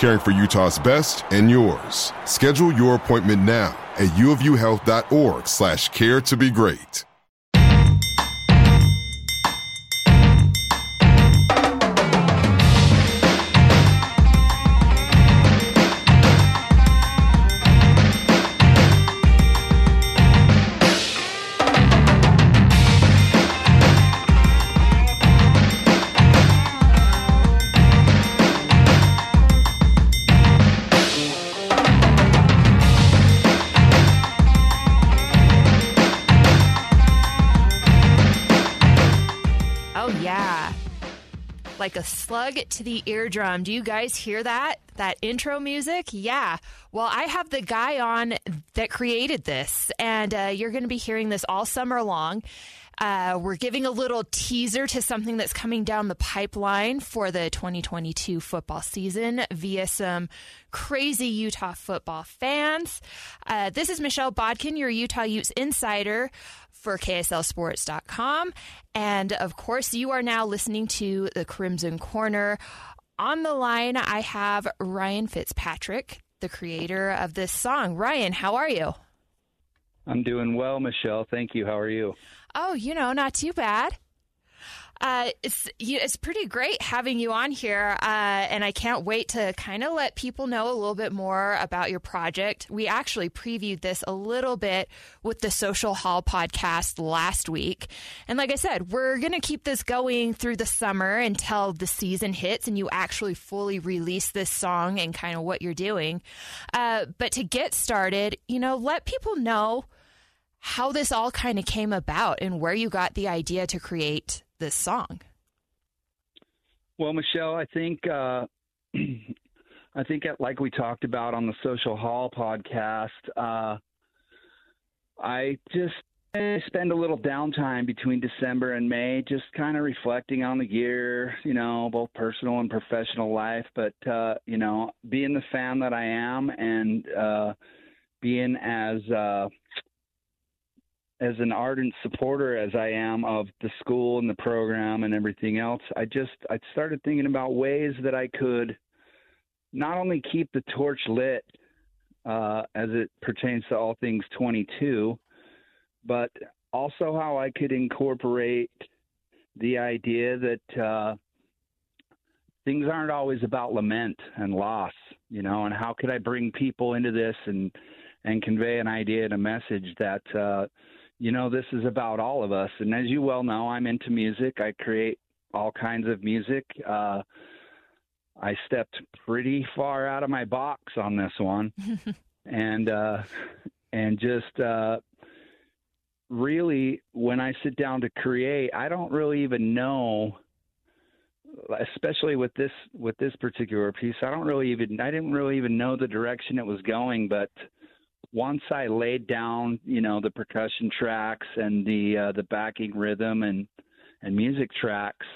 caring for Utah's best and yours. Schedule your appointment now at uofuhealth.org slash care to be great. Slug to the eardrum. Do you guys hear that? That intro music? Yeah. Well, I have the guy on that created this, and uh, you're going to be hearing this all summer long. Uh, we're giving a little teaser to something that's coming down the pipeline for the 2022 football season via some crazy Utah football fans. Uh, this is Michelle Bodkin, your Utah Utes insider for KSLSports.com. And of course, you are now listening to the Crimson Corner. On the line, I have Ryan Fitzpatrick, the creator of this song. Ryan, how are you? I'm doing well, Michelle. Thank you. How are you? Oh, you know, not too bad. Uh, it's it's pretty great having you on here, uh, and I can't wait to kind of let people know a little bit more about your project. We actually previewed this a little bit with the Social Hall podcast last week, and like I said, we're gonna keep this going through the summer until the season hits and you actually fully release this song and kind of what you're doing. Uh, but to get started, you know, let people know how this all kind of came about and where you got the idea to create this song? Well, Michelle, I think uh, I think like we talked about on the Social Hall podcast, uh, I just spend a little downtime between December and May, just kind of reflecting on the year, you know, both personal and professional life. But uh, you know, being the fan that I am, and uh, being as uh, as an ardent supporter as I am of the school and the program and everything else, I just I started thinking about ways that I could not only keep the torch lit uh, as it pertains to all things 22, but also how I could incorporate the idea that uh, things aren't always about lament and loss, you know, and how could I bring people into this and and convey an idea and a message that uh, you know, this is about all of us. And as you well know, I'm into music. I create all kinds of music. Uh, I stepped pretty far out of my box on this one, and uh, and just uh, really, when I sit down to create, I don't really even know. Especially with this with this particular piece, I don't really even I didn't really even know the direction it was going, but once I laid down, you know, the percussion tracks and the uh, the backing rhythm and and music tracks,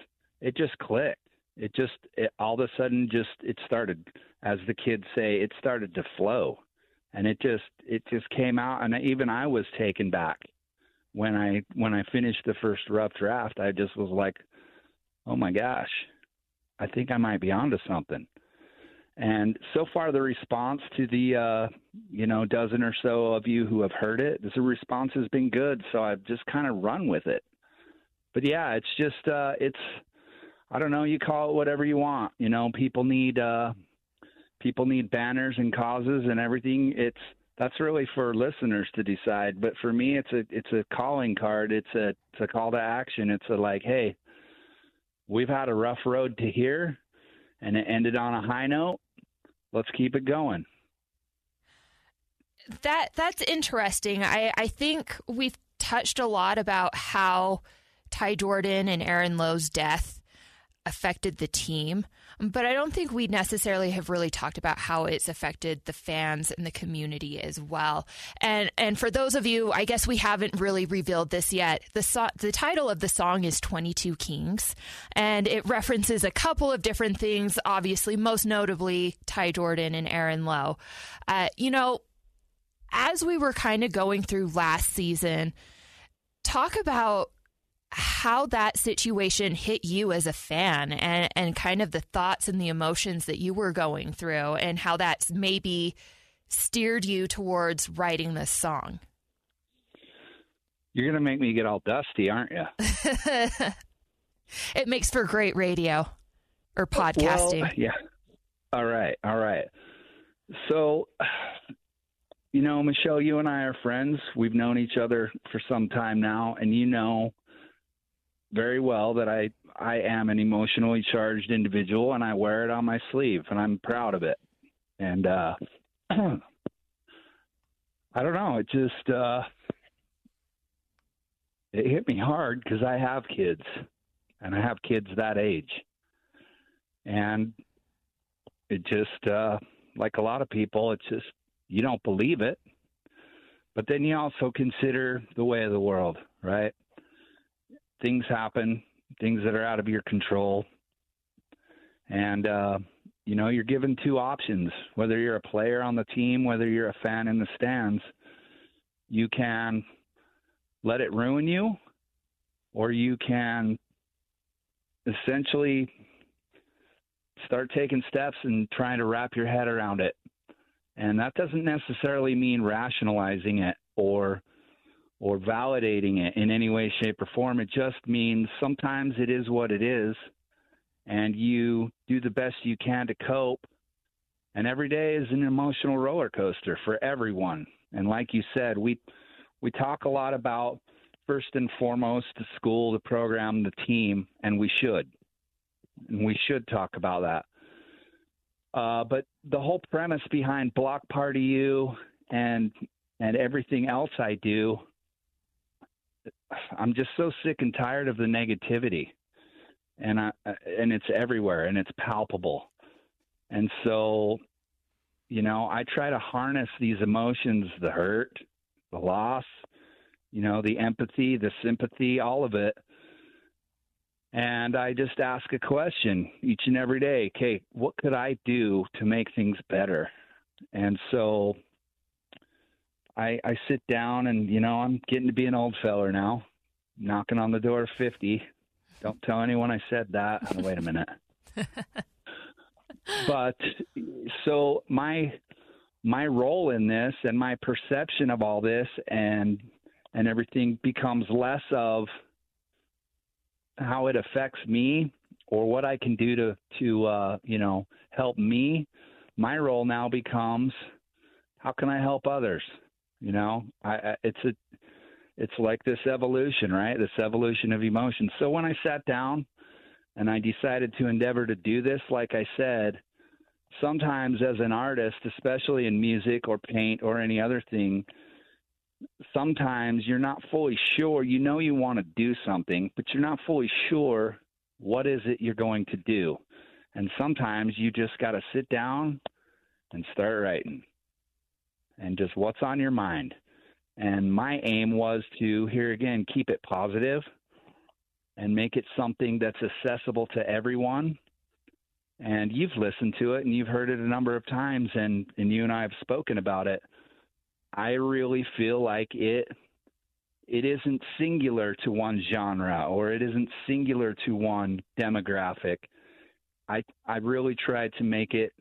it just clicked. It just it, all of a sudden just it started, as the kids say, it started to flow, and it just it just came out, and even I was taken back when I when I finished the first rough draft, I just was like, "Oh my gosh, I think I might be onto something." And so far, the response to the uh, you know dozen or so of you who have heard it, the response has been good. So I've just kind of run with it. But yeah, it's just uh, it's I don't know. You call it whatever you want. You know, people need uh, people need banners and causes and everything. It's that's really for listeners to decide. But for me, it's a it's a calling card. It's a it's a call to action. It's a like, hey, we've had a rough road to here, and it ended on a high note. Let's keep it going. That that's interesting. I I think we've touched a lot about how Ty Jordan and Aaron Lowe's death affected the team, but I don't think we necessarily have really talked about how it's affected the fans and the community as well. And and for those of you, I guess we haven't really revealed this yet. The so- the title of the song is 22 Kings, and it references a couple of different things, obviously most notably Ty Jordan and Aaron Lowe. Uh, you know, as we were kind of going through last season, talk about how that situation hit you as a fan and, and kind of the thoughts and the emotions that you were going through and how that's maybe steered you towards writing this song. You're going to make me get all dusty, aren't you? it makes for great radio or podcasting. Well, yeah. All right. All right. So, you know, Michelle, you and I are friends. We've known each other for some time now, and you know very well that I I am an emotionally charged individual and I wear it on my sleeve and I'm proud of it. And uh I don't know, it just uh it hit me hard because I have kids and I have kids that age. And it just uh like a lot of people it's just you don't believe it. But then you also consider the way of the world, right? Things happen, things that are out of your control. And, uh, you know, you're given two options whether you're a player on the team, whether you're a fan in the stands. You can let it ruin you, or you can essentially start taking steps and trying to wrap your head around it. And that doesn't necessarily mean rationalizing it or or validating it in any way, shape, or form. It just means sometimes it is what it is, and you do the best you can to cope. And every day is an emotional roller coaster for everyone. And like you said, we we talk a lot about first and foremost the school, the program, the team, and we should. And we should talk about that. Uh, but the whole premise behind Block Party U and and everything else I do I'm just so sick and tired of the negativity, and I and it's everywhere and it's palpable, and so, you know, I try to harness these emotions, the hurt, the loss, you know, the empathy, the sympathy, all of it. And I just ask a question each and every day. Okay, what could I do to make things better? And so I, I sit down and you know I'm getting to be an old feller now, knocking on the door of fifty. Don't tell anyone I said that. Oh, wait a minute. but so my my role in this and my perception of all this and and everything becomes less of how it affects me or what I can do to to uh, you know help me. My role now becomes how can I help others? You know, I, it's a it's like this evolution, right? This evolution of emotions. So when I sat down and I decided to endeavor to do this, like I said, sometimes as an artist, especially in music or paint or any other thing, sometimes you're not fully sure. You know you want to do something, but you're not fully sure what is it you're going to do. And sometimes you just got to sit down and start writing and just what's on your mind. And my aim was to, here again, keep it positive and make it something that's accessible to everyone. And you've listened to it and you've heard it a number of times, and, and you and I have spoken about it. I really feel like it it isn't singular to one genre or it isn't singular to one demographic. I I really tried to make it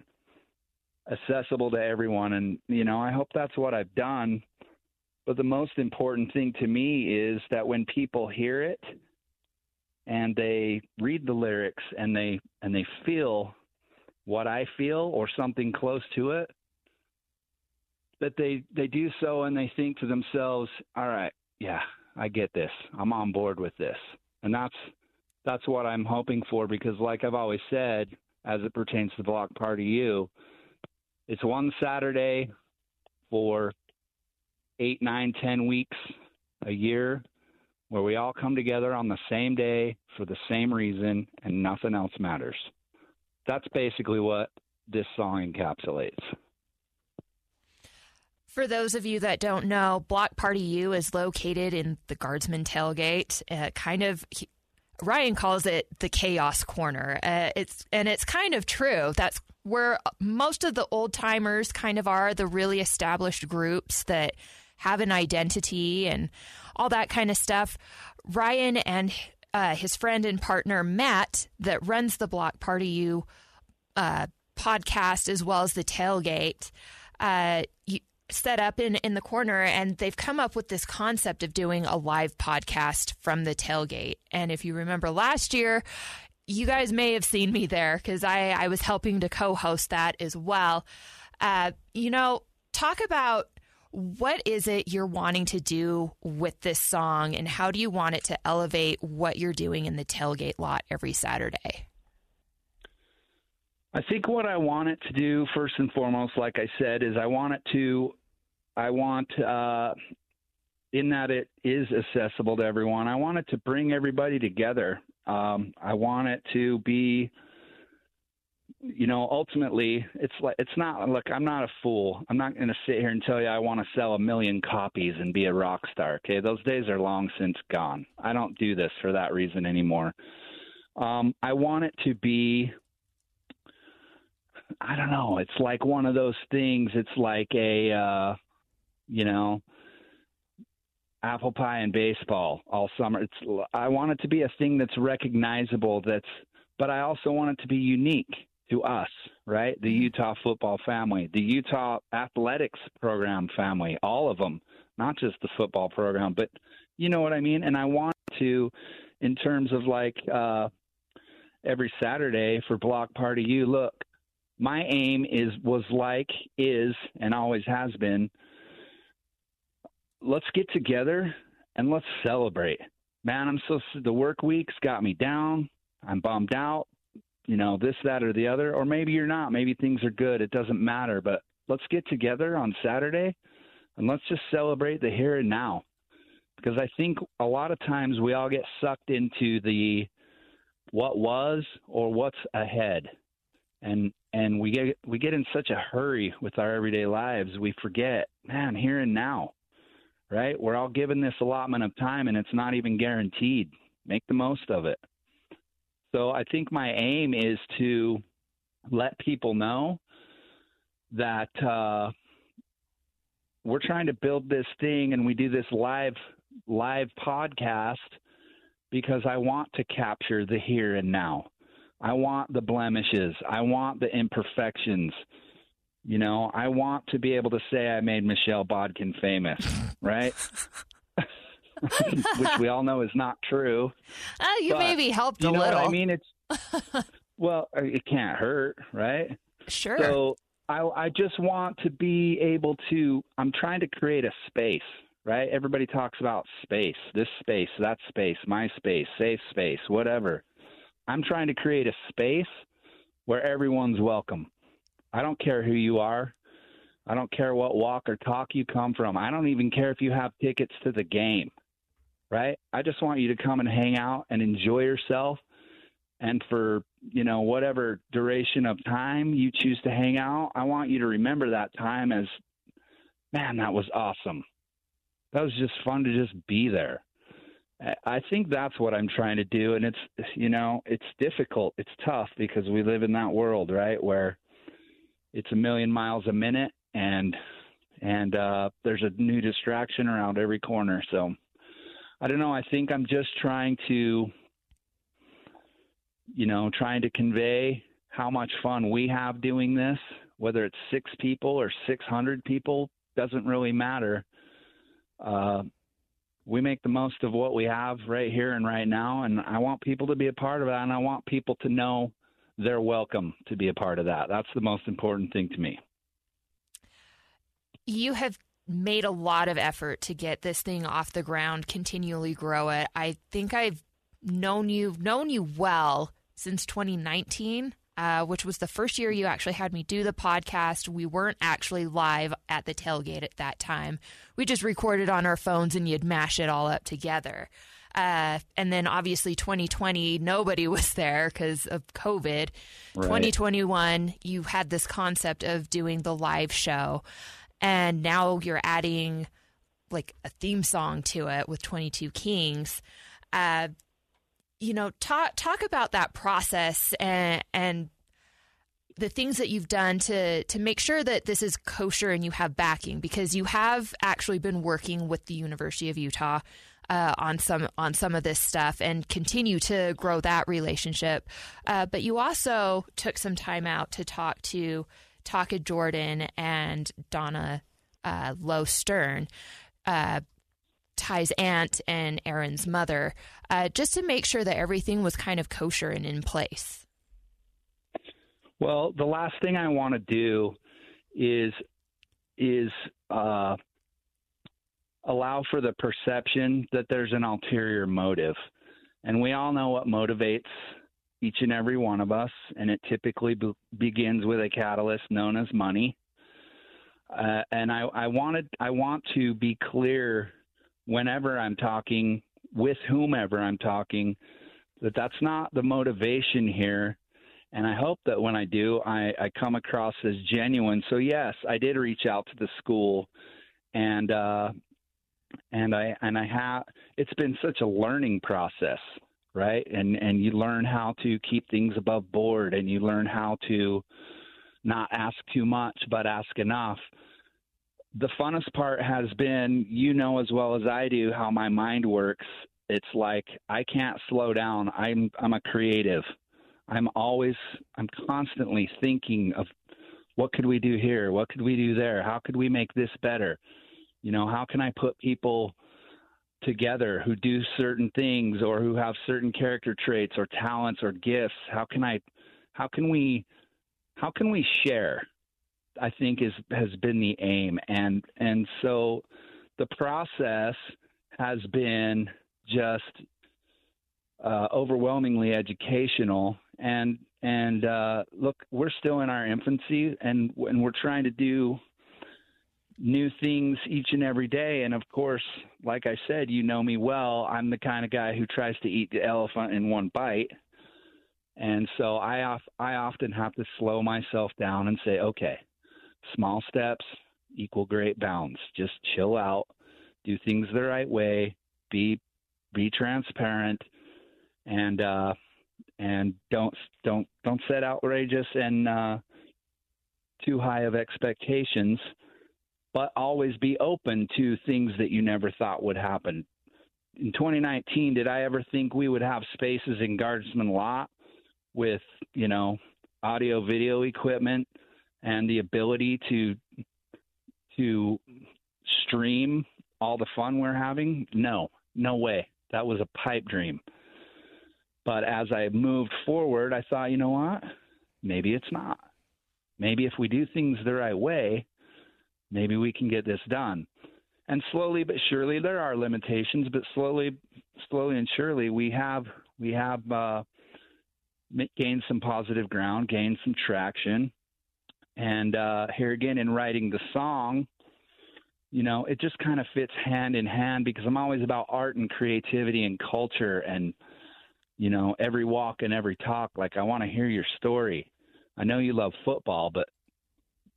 accessible to everyone and you know, I hope that's what I've done. But the most important thing to me is that when people hear it and they read the lyrics and they and they feel what I feel or something close to it, that they they do so and they think to themselves, "All right, yeah, I get this. I'm on board with this." And that's that's what I'm hoping for because, like I've always said, as it pertains to Block Party U, it's one Saturday for eight, nine, ten weeks a year where we all come together on the same day for the same reason and nothing else matters. That's basically what this song encapsulates. For those of you that don't know, Block Party U is located in the Guardsman Tailgate, uh, kind of. He, Ryan calls it the chaos corner. Uh, it's and it's kind of true. That's where most of the old timers kind of are the really established groups that have an identity and all that kind of stuff. Ryan and uh, his friend and partner Matt, that runs the Block Party U uh, podcast as well as the tailgate, uh, set up in, in the corner and they've come up with this concept of doing a live podcast from the tailgate. And if you remember last year, you guys may have seen me there because I, I was helping to co host that as well. Uh, you know, talk about what is it you're wanting to do with this song and how do you want it to elevate what you're doing in the tailgate lot every Saturday? I think what I want it to do first and foremost, like I said, is I want it to, I want, uh, in that it is accessible to everyone. I want it to bring everybody together. Um, I want it to be, you know, ultimately, it's like it's not. Look, I'm not a fool. I'm not going to sit here and tell you I want to sell a million copies and be a rock star. Okay, those days are long since gone. I don't do this for that reason anymore. Um, I want it to be I don't know. It's like one of those things. It's like a, uh, you know, apple pie and baseball all summer. It's I want it to be a thing that's recognizable. That's, but I also want it to be unique to us, right? The mm-hmm. Utah football family, the Utah athletics program family, all of them, not just the football program, but you know what I mean. And I want to, in terms of like uh, every Saturday for Block Party you look my aim is was like is and always has been let's get together and let's celebrate. Man i'm so the work week's got me down. I'm bummed out you know this that or the other. Or maybe you're not. Maybe things are good. It doesn't matter. But let's get together on saturday and let's just celebrate the here and now. Because i think a lot of times we all get sucked into the what was or what's ahead. And and we get we get in such a hurry with our everyday lives. We forget man here and now right we're all given this allotment of time and it's not even guaranteed make the most of it so i think my aim is to let people know that uh, we're trying to build this thing and we do this live live podcast because i want to capture the here and now I want the blemishes. I want the imperfections. You know, I want to be able to say I made Michelle Bodkin famous, right? Which we all know is not true. Uh, you but, maybe helped you know little. I mean, it's well, uh, it can't hurt, right? Sure. So I, I just want to be able to. I'm trying to create a space, right? Everybody talks about space, this space, that space, my space, safe space, whatever. I'm trying to create a space where everyone's welcome. I don't care who you are. I don't care what walk or talk you come from. I don't even care if you have tickets to the game, right? I just want you to come and hang out and enjoy yourself. And for, you know, whatever duration of time you choose to hang out, I want you to remember that time as, man, that was awesome. That was just fun to just be there. I think that's what I'm trying to do, and it's you know it's difficult, it's tough because we live in that world, right, where it's a million miles a minute, and and uh, there's a new distraction around every corner. So I don't know. I think I'm just trying to, you know, trying to convey how much fun we have doing this. Whether it's six people or 600 people doesn't really matter. Uh, we make the most of what we have right here and right now, and I want people to be a part of that, and I want people to know they're welcome to be a part of that. That's the most important thing to me. You have made a lot of effort to get this thing off the ground, continually grow it. I think I've known you known you well since 2019. Uh, which was the first year you actually had me do the podcast. We weren't actually live at the tailgate at that time. We just recorded on our phones and you'd mash it all up together. Uh, and then obviously 2020, nobody was there because of COVID. Right. 2021, you had this concept of doing the live show and now you're adding like a theme song to it with 22 Kings. Uh, you know, talk talk about that process and and the things that you've done to to make sure that this is kosher and you have backing because you have actually been working with the University of Utah uh, on some on some of this stuff and continue to grow that relationship. Uh, but you also took some time out to talk to Taka Jordan and Donna uh, Stern, uh, Ty's aunt and Aaron's mother, uh, just to make sure that everything was kind of kosher and in place. Well, the last thing I want to do is is uh, allow for the perception that there's an ulterior motive, and we all know what motivates each and every one of us, and it typically be- begins with a catalyst known as money. Uh, and I, I wanted, I want to be clear whenever I'm talking with whomever I'm talking that that's not the motivation here. And I hope that when I do, I, I come across as genuine. So yes, I did reach out to the school, and uh, and I and I have. It's been such a learning process right? And and you learn how to keep things above board, and you learn how to not ask too much but ask enough. The funnest part has been, you know as well as I do, how my mind works. It's like I can't slow down. I'm I'm a creative. I'm always I'm constantly thinking of what could we do here? What could we do there? How could we make this better? You know, how can I put people together who do certain things or who have certain character traits or talents or gifts? How can i how can we how can we share? I think is has been the aim. And and so the process has been just uh, overwhelmingly educational. And and uh, look we're still in our infancy and and we're trying to do new things each and every day. And of course, like I said, you know me well. I'm the kind of guy who tries to eat the elephant in one bite. And so I off, I often have to slow myself down and say, okay, small steps equal great bounds. Just chill out, do things the right way, be be transparent, and uh, and don't don't don't set outrageous and uh, too high of expectations but always be open to things that you never thought would happen. In 2019, did I ever think we would have spaces in Guardsman Lot with, you know, audio video equipment and the ability to to stream all the fun we're having? No, no way. That was a pipe dream. But as I moved forward, I thought, you know what? Maybe it's not. Maybe if we do things the right way, maybe we can get this done. And slowly but surely, there are limitations, but slowly, slowly and surely, we have we have uh, gained some positive ground, gained some traction, and uh, here again in writing the song, you know, it just kind of fits hand in hand because I'm always about art and creativity and culture and you know every walk and every talk. Like I want to hear your story. I know you love football, but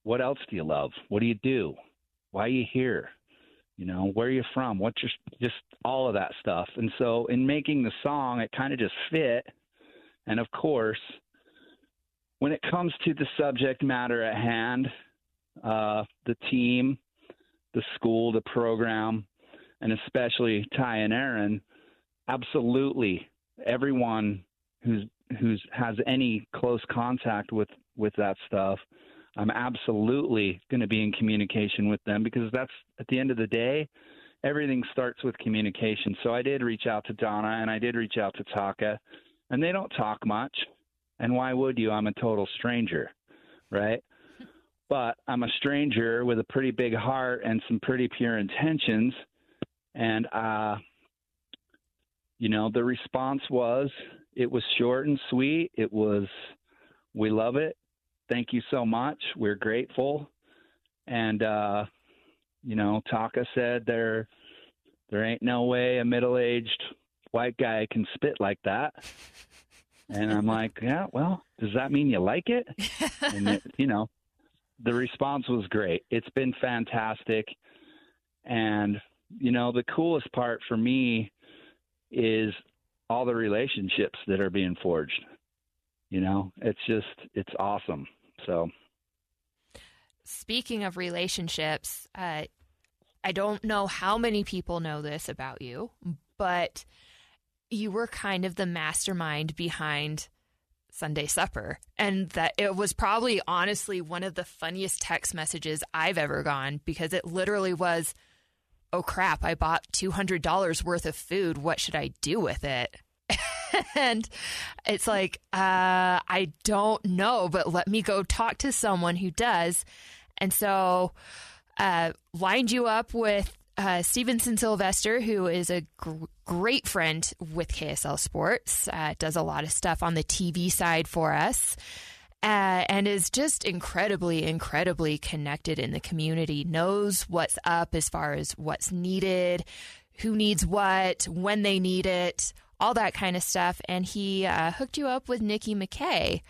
what else do you love? What do you do? Why are you here? You know, where are you from? What's your just all of that stuff. And so in making the song, it kind of just fit. And of course, when it comes to the subject matter at hand, uh, the team, the school, the program, and especially Ty and Aaron, absolutely everyone who's who's has any close contact with with that stuff, I'm absolutely going to be in communication with them because that's at the end of the day, everything starts with communication. So I did reach out to Donna and I did reach out to Taka, and they don't talk much. And why would you? I'm a total stranger, right? But I'm a stranger with a pretty big heart and some pretty pure intentions. And, uh, you know, the response was it was short and sweet. It was, we love it. Thank you so much. We're grateful. And, uh, you know, Taka said there, there ain't no way a middle aged white guy can spit like that. And I'm like, yeah, well, does that mean you like it? And, it, you know, the response was great. It's been fantastic. And, you know, the coolest part for me is all the relationships that are being forged. You know, it's just, it's awesome. So, speaking of relationships, uh, I don't know how many people know this about you, but you were kind of the mastermind behind Sunday supper. And that it was probably honestly one of the funniest text messages I've ever gone because it literally was, oh crap, I bought $200 worth of food. What should I do with it? and it's like, uh, I don't know, but let me go talk to someone who does. And so, uh, lined you up with uh, Stevenson Sylvester, who is a gr- great friend with KSL Sports, uh, does a lot of stuff on the TV side for us. Uh, and is just incredibly, incredibly connected in the community, knows what's up as far as what's needed, who needs what, when they need it, all that kind of stuff. And he uh, hooked you up with Nikki McKay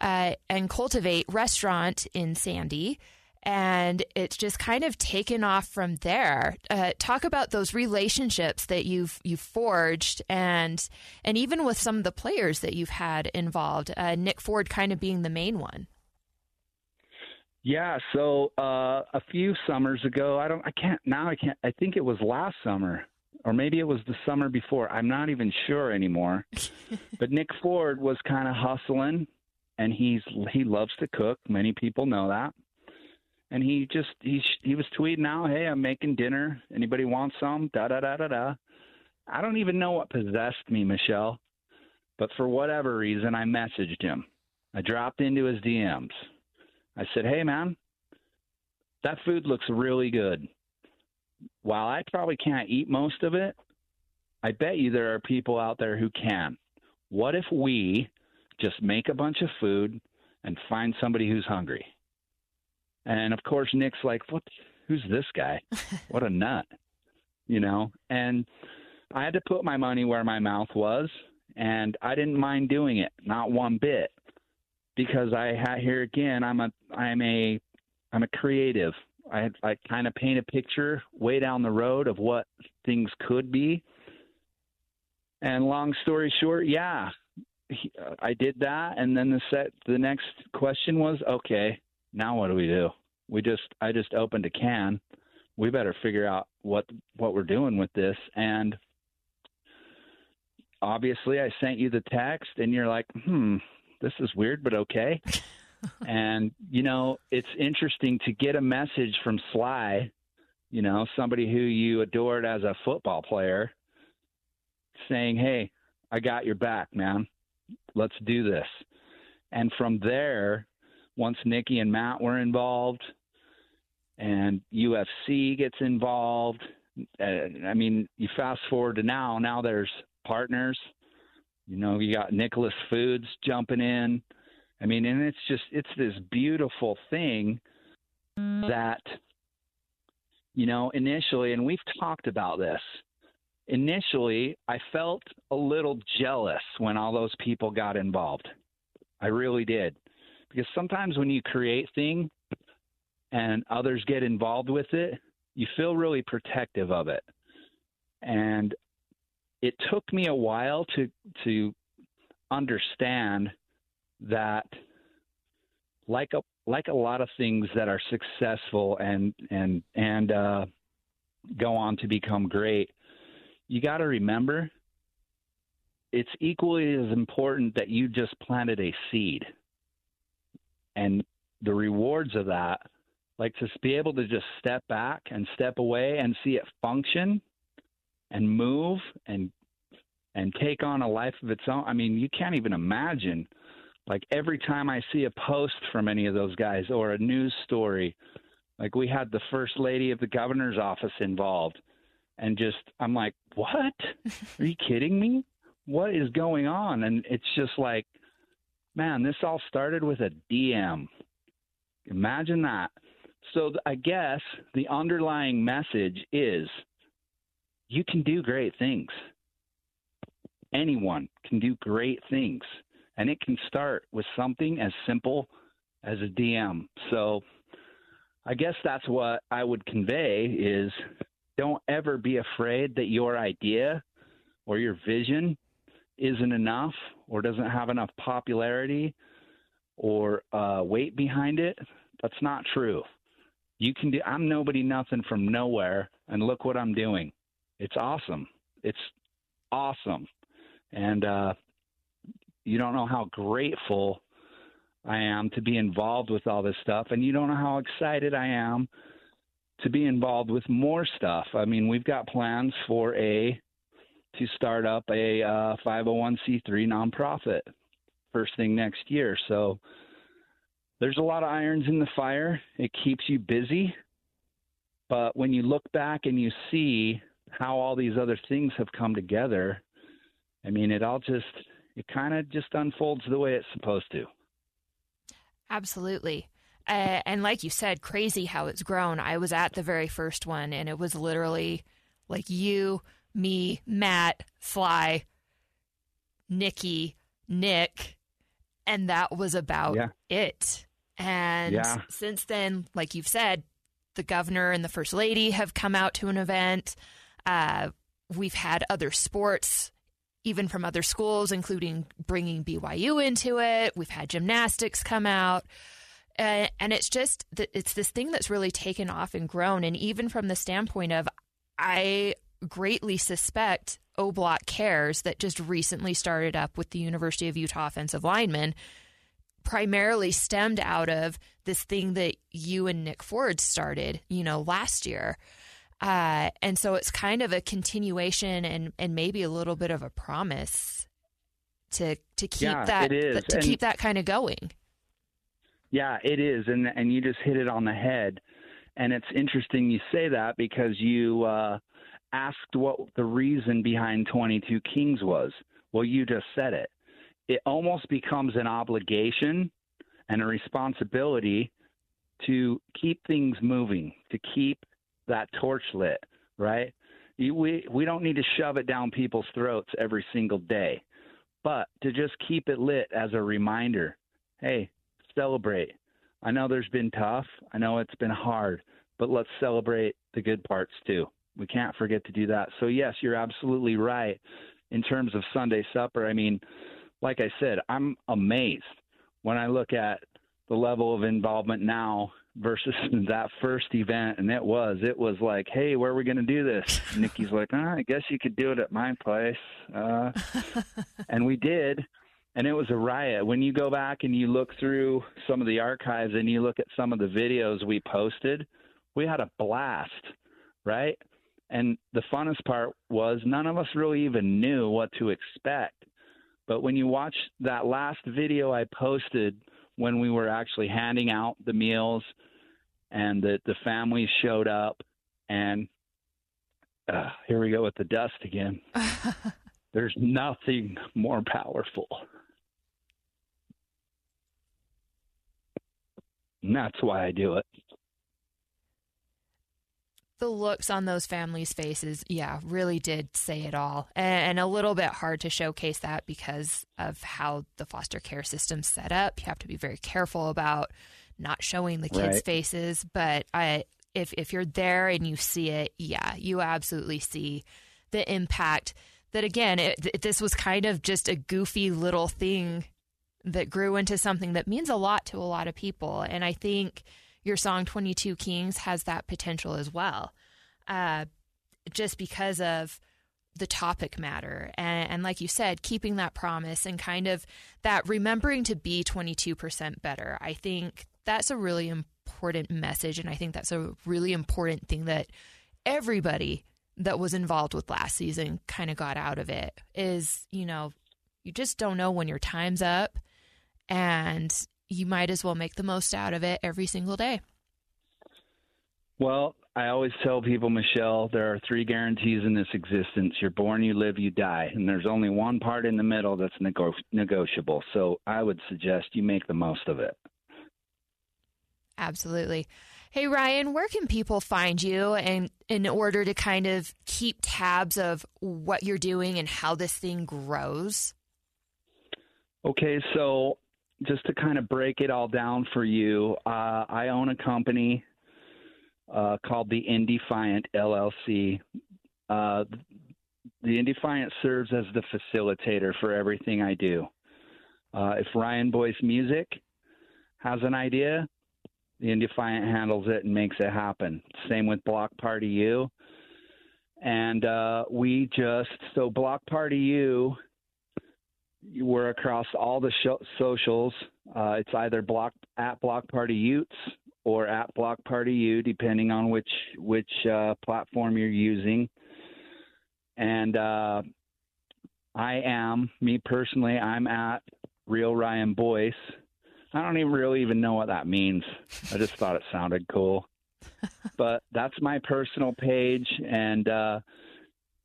uh, and Cultivate Restaurant in Sandy and it's just kind of taken off from there. Uh, talk about those relationships that you've you've forged, and and even with some of the players that you've had involved. Uh, Nick Ford kind of being the main one. Yeah, so uh, a few summers ago, I don't, I can't now. I can't. I think it was last summer, or maybe it was the summer before. I'm not even sure anymore. but Nick Ford was kind of hustling, and he's he loves to cook. Many people know that and he just he he was tweeting out, "Hey, I'm making dinner. Anybody want some?" Da da da da da. I don't even know what possessed me, Michelle, but for whatever reason, I messaged him. I dropped into his DMs. I said, "Hey, man, that food looks really good. While I probably can't eat most of it, I bet you there are people out there who can. What if we just make a bunch of food and find somebody who's hungry?" And of course, Nick's like, "What? Who's this guy? What a nut!" You know. And I had to put my money where my mouth was, and I didn't mind doing it, not one bit, because I had here again. I'm a I'm a I'm a creative. I I kind of paint a picture way down the road of what things could be. And long story short, yeah, I did that, and then the set. The next question was, okay, now what do we do? We just I just opened a can. We better figure out what what we're doing with this and obviously I sent you the text and you're like, "Hmm, this is weird but okay." and you know, it's interesting to get a message from Sly, you know, somebody who you adored as a football player saying, "Hey, I got your back, man. Let's do this." And from there, once Nikki and Matt were involved, and UFC gets involved. Uh, I mean, you fast forward to now. Now there's partners. You know, you got Nicholas Foods jumping in. I mean, and it's just it's this beautiful thing mm. that you know initially, and we've talked about this. Initially, I felt a little jealous when all those people got involved. I really did because sometimes when you create thing and others get involved with it, you feel really protective of it. And it took me a while to to understand that like a like a lot of things that are successful and and and uh, go on to become great, you got to remember it's equally as important that you just planted a seed. And the rewards of that, like to be able to just step back and step away and see it function and move and and take on a life of its own. I mean, you can't even imagine. Like every time I see a post from any of those guys or a news story, like we had the first lady of the governor's office involved, and just I'm like, what? Are you kidding me? What is going on? And it's just like, man, this all started with a DM. Imagine that. So I guess the underlying message is you can do great things anyone can do great things. And it can start with something as simple as a DM. So I guess that's what I would convey is don't ever be afraid that your idea or your vision isn't enough or doesn't have enough popularity or uh, weight behind it. That's not true. You can do. I'm nobody, nothing from nowhere, and look what I'm doing. It's awesome. It's awesome and uh, you don't know how grateful I am to be involved with all this stuff, and you don't know how excited I am to be involved with more stuff. I mean, we've got plans for a to start up a uh, 501c3 nonprofit first thing next year. So there's a lot of irons in the fire. It keeps you busy. But when you look back and you see how all these other things have come together, I mean, it all just it kind of just unfolds the way it's supposed to. Absolutely. Uh, and like you said, crazy how it's grown. I was at the very first one, and it was literally like you, me, Matt, Sly, Nikki, Nick, and that was about yeah. it. And yeah. since then, like you've said, the governor and the first lady have come out to an event. Uh, we've had other sports even from other schools, including bringing BYU into it. We've had gymnastics come out. Uh, and it's just, that it's this thing that's really taken off and grown. And even from the standpoint of, I greatly suspect O Block Cares that just recently started up with the University of Utah offensive lineman primarily stemmed out of this thing that you and Nick Ford started, you know, last year. Uh, and so it's kind of a continuation and, and maybe a little bit of a promise to to keep yeah, that to and keep that kind of going. Yeah, it is, and and you just hit it on the head. And it's interesting you say that because you uh, asked what the reason behind 22 Kings was. Well, you just said it. It almost becomes an obligation and a responsibility to keep things moving, to keep that torch lit, right? We we don't need to shove it down people's throats every single day, but to just keep it lit as a reminder. Hey, celebrate. I know there's been tough. I know it's been hard, but let's celebrate the good parts too. We can't forget to do that. So yes, you're absolutely right in terms of Sunday supper. I mean, like I said, I'm amazed when I look at the level of involvement now versus that first event and it was it was like hey where are we going to do this? Nikki's like oh, i guess you could do it at my place. Uh, and we did and it was a riot. When you go back and you look through some of the archives and you look at some of the videos we posted we had a blast right? And the funnest part was none of us really even knew what to expect. But when you watch that last video i posted when we were actually handing out the meals and the, the families showed up and uh, here we go with the dust again. There's nothing more powerful. And that's why I do it. The looks on those families' faces, yeah, really did say it all. And a little bit hard to showcase that because of how the foster care system's set up. You have to be very careful about not showing the kids' right. faces, but I if if you're there and you see it, yeah, you absolutely see the impact. That again, it, it, this was kind of just a goofy little thing that grew into something that means a lot to a lot of people, and I think your song 22 Kings has that potential as well. uh, just because of the topic matter. And, and, like you said, keeping that promise and kind of that remembering to be 22% better. I think that's a really important message. And I think that's a really important thing that everybody that was involved with last season kind of got out of it is, you know, you just don't know when your time's up and you might as well make the most out of it every single day. Well, I always tell people, Michelle, there are three guarantees in this existence. You're born, you live, you die. And there's only one part in the middle that's nego- negotiable. So I would suggest you make the most of it. Absolutely. Hey, Ryan, where can people find you and in order to kind of keep tabs of what you're doing and how this thing grows? Okay, so just to kind of break it all down for you, uh, I own a company uh, called the Indefiant LLC. Uh, the Indefiant serves as the facilitator for everything I do. Uh, if Ryan Boyce Music has an idea, the Indefiant handles it and makes it happen. Same with Block Party U. And uh, we just, so Block Party U, we're across all the socials. Uh, it's either block at Block Party Utes or at Block Party U, depending on which which uh, platform you're using. And uh, I am me personally. I'm at Real Ryan Boyce. I don't even really even know what that means. I just thought it sounded cool. but that's my personal page, and uh,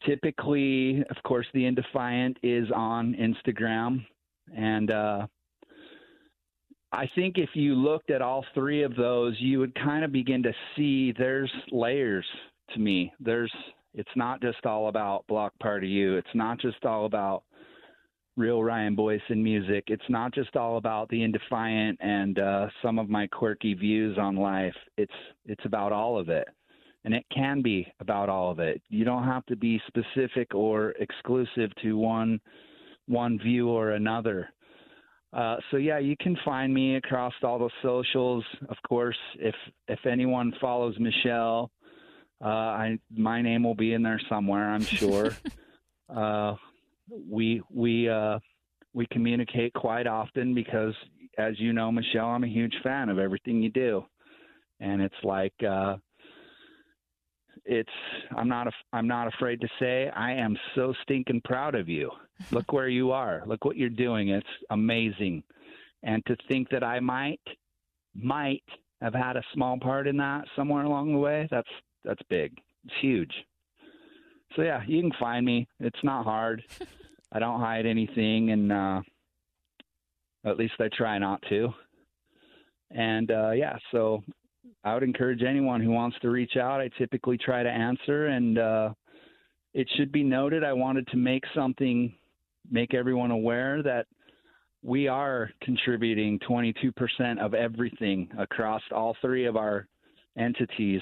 typically, of course, the Indefiant is on Instagram, and uh, I think if you looked at all three of those, you would kind of begin to see there's layers to me. There's it's not just all about Block Party U. It's not just all about real Ryan Boyce and music. It's not just all about the Indefiant and uh, some of my quirky views on life. It's it's about all of it, and it can be about all of it. You don't have to be specific or exclusive to one one view or another. Uh, so yeah, you can find me across all the socials. Of course, if if anyone follows Michelle, uh, I my name will be in there somewhere. I'm sure. uh, we we uh, we communicate quite often because, as you know, Michelle, I'm a huge fan of everything you do, and it's like uh, it's I'm not a, I'm not afraid to say I am so stinking proud of you. Look where you are. Look what you're doing. It's amazing. And to think that I might might have had a small part in that somewhere along the way, that's that's big. It's huge. So yeah, you can find me. It's not hard. I don't hide anything and uh at least I try not to. And uh yeah, so I would encourage anyone who wants to reach out. I typically try to answer, and uh, it should be noted I wanted to make something, make everyone aware that we are contributing 22% of everything across all three of our entities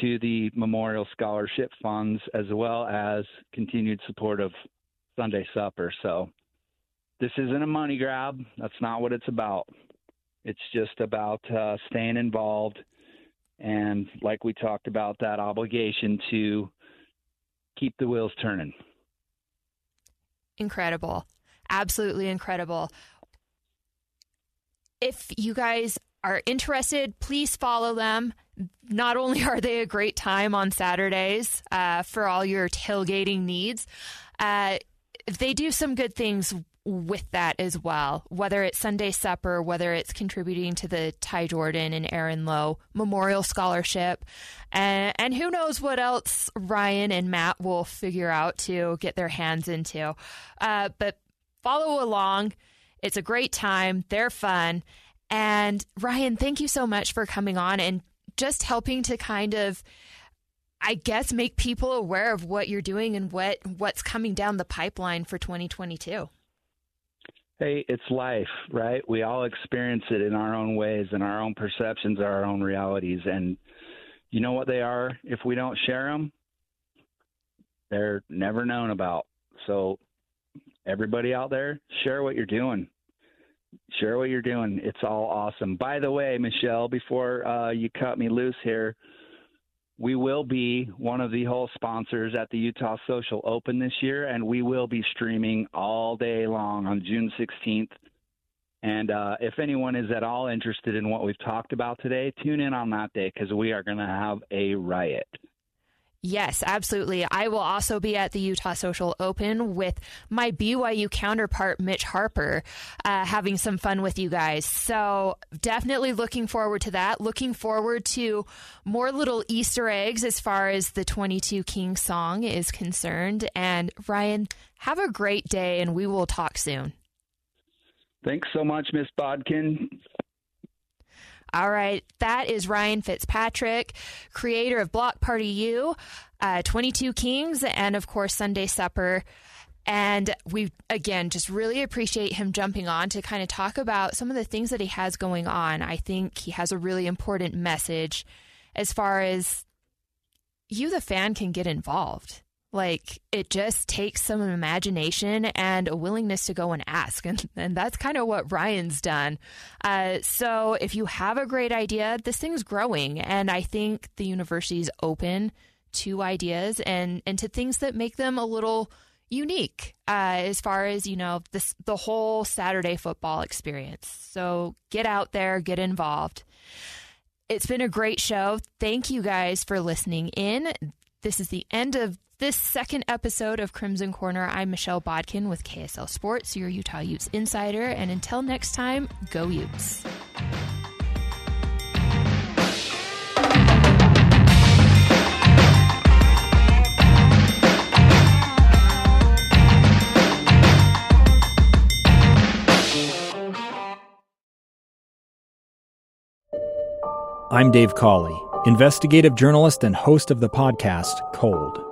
to the Memorial Scholarship Funds, as well as continued support of Sunday Supper. So this isn't a money grab. That's not what it's about. It's just about uh, staying involved and like we talked about, that obligation to keep the wheels turning. Incredible. Absolutely incredible. If you guys are interested, please follow them. Not only are they a great time on Saturdays uh, for all your tailgating needs, uh, they do some good things with that as well, whether it's Sunday Supper, whether it's contributing to the Ty Jordan and Aaron Lowe Memorial Scholarship, and, and who knows what else Ryan and Matt will figure out to get their hands into. Uh, but follow along. It's a great time. They're fun. And Ryan, thank you so much for coming on and just helping to kind of I guess make people aware of what you're doing and what what's coming down the pipeline for 2022 hey, it's life, right? We all experience it in our own ways, and our own perceptions are our own realities. And you know what they are? If we don't share them, they're never known about. So, everybody out there, share what you're doing. Share what you're doing. It's all awesome. By the way, Michelle, before uh, you cut me loose here, we will be one of the hole sponsors at the Utah Social Open this year, and we will be streaming all day long on June 16th. And uh, if anyone is at all interested in what we've talked about today, tune in on that day because we are going to have a riot. Yes, absolutely. I will also be at the Utah Social Open with my BYU counterpart, Mitch Harper, uh, having some fun with you guys. So, definitely looking forward to that. Looking forward to more little Easter eggs as far as the 22 King song is concerned. And, Ryan, have a great day, and we will talk soon. Thanks so much, Miss Bodkin. All right, that is Ryan Fitzpatrick, creator of Block Party U, uh, 22 Kings, and of course, Sunday Supper. And we, again, just really appreciate him jumping on to kind of talk about some of the things that he has going on. I think he has a really important message as far as you, the fan, can get involved. Like it just takes some imagination and a willingness to go and ask. And, and that's kind of what Ryan's done. Uh, so if you have a great idea, this thing's growing. And I think the university's open to ideas and, and to things that make them a little unique uh, as far as, you know, this, the whole Saturday football experience. So get out there, get involved. It's been a great show. Thank you guys for listening in. This is the end of this second episode of Crimson Corner. I'm Michelle Bodkin with KSL Sports, your Utah Utes insider. And until next time, go Utes. I'm Dave Cawley, investigative journalist and host of the podcast Cold.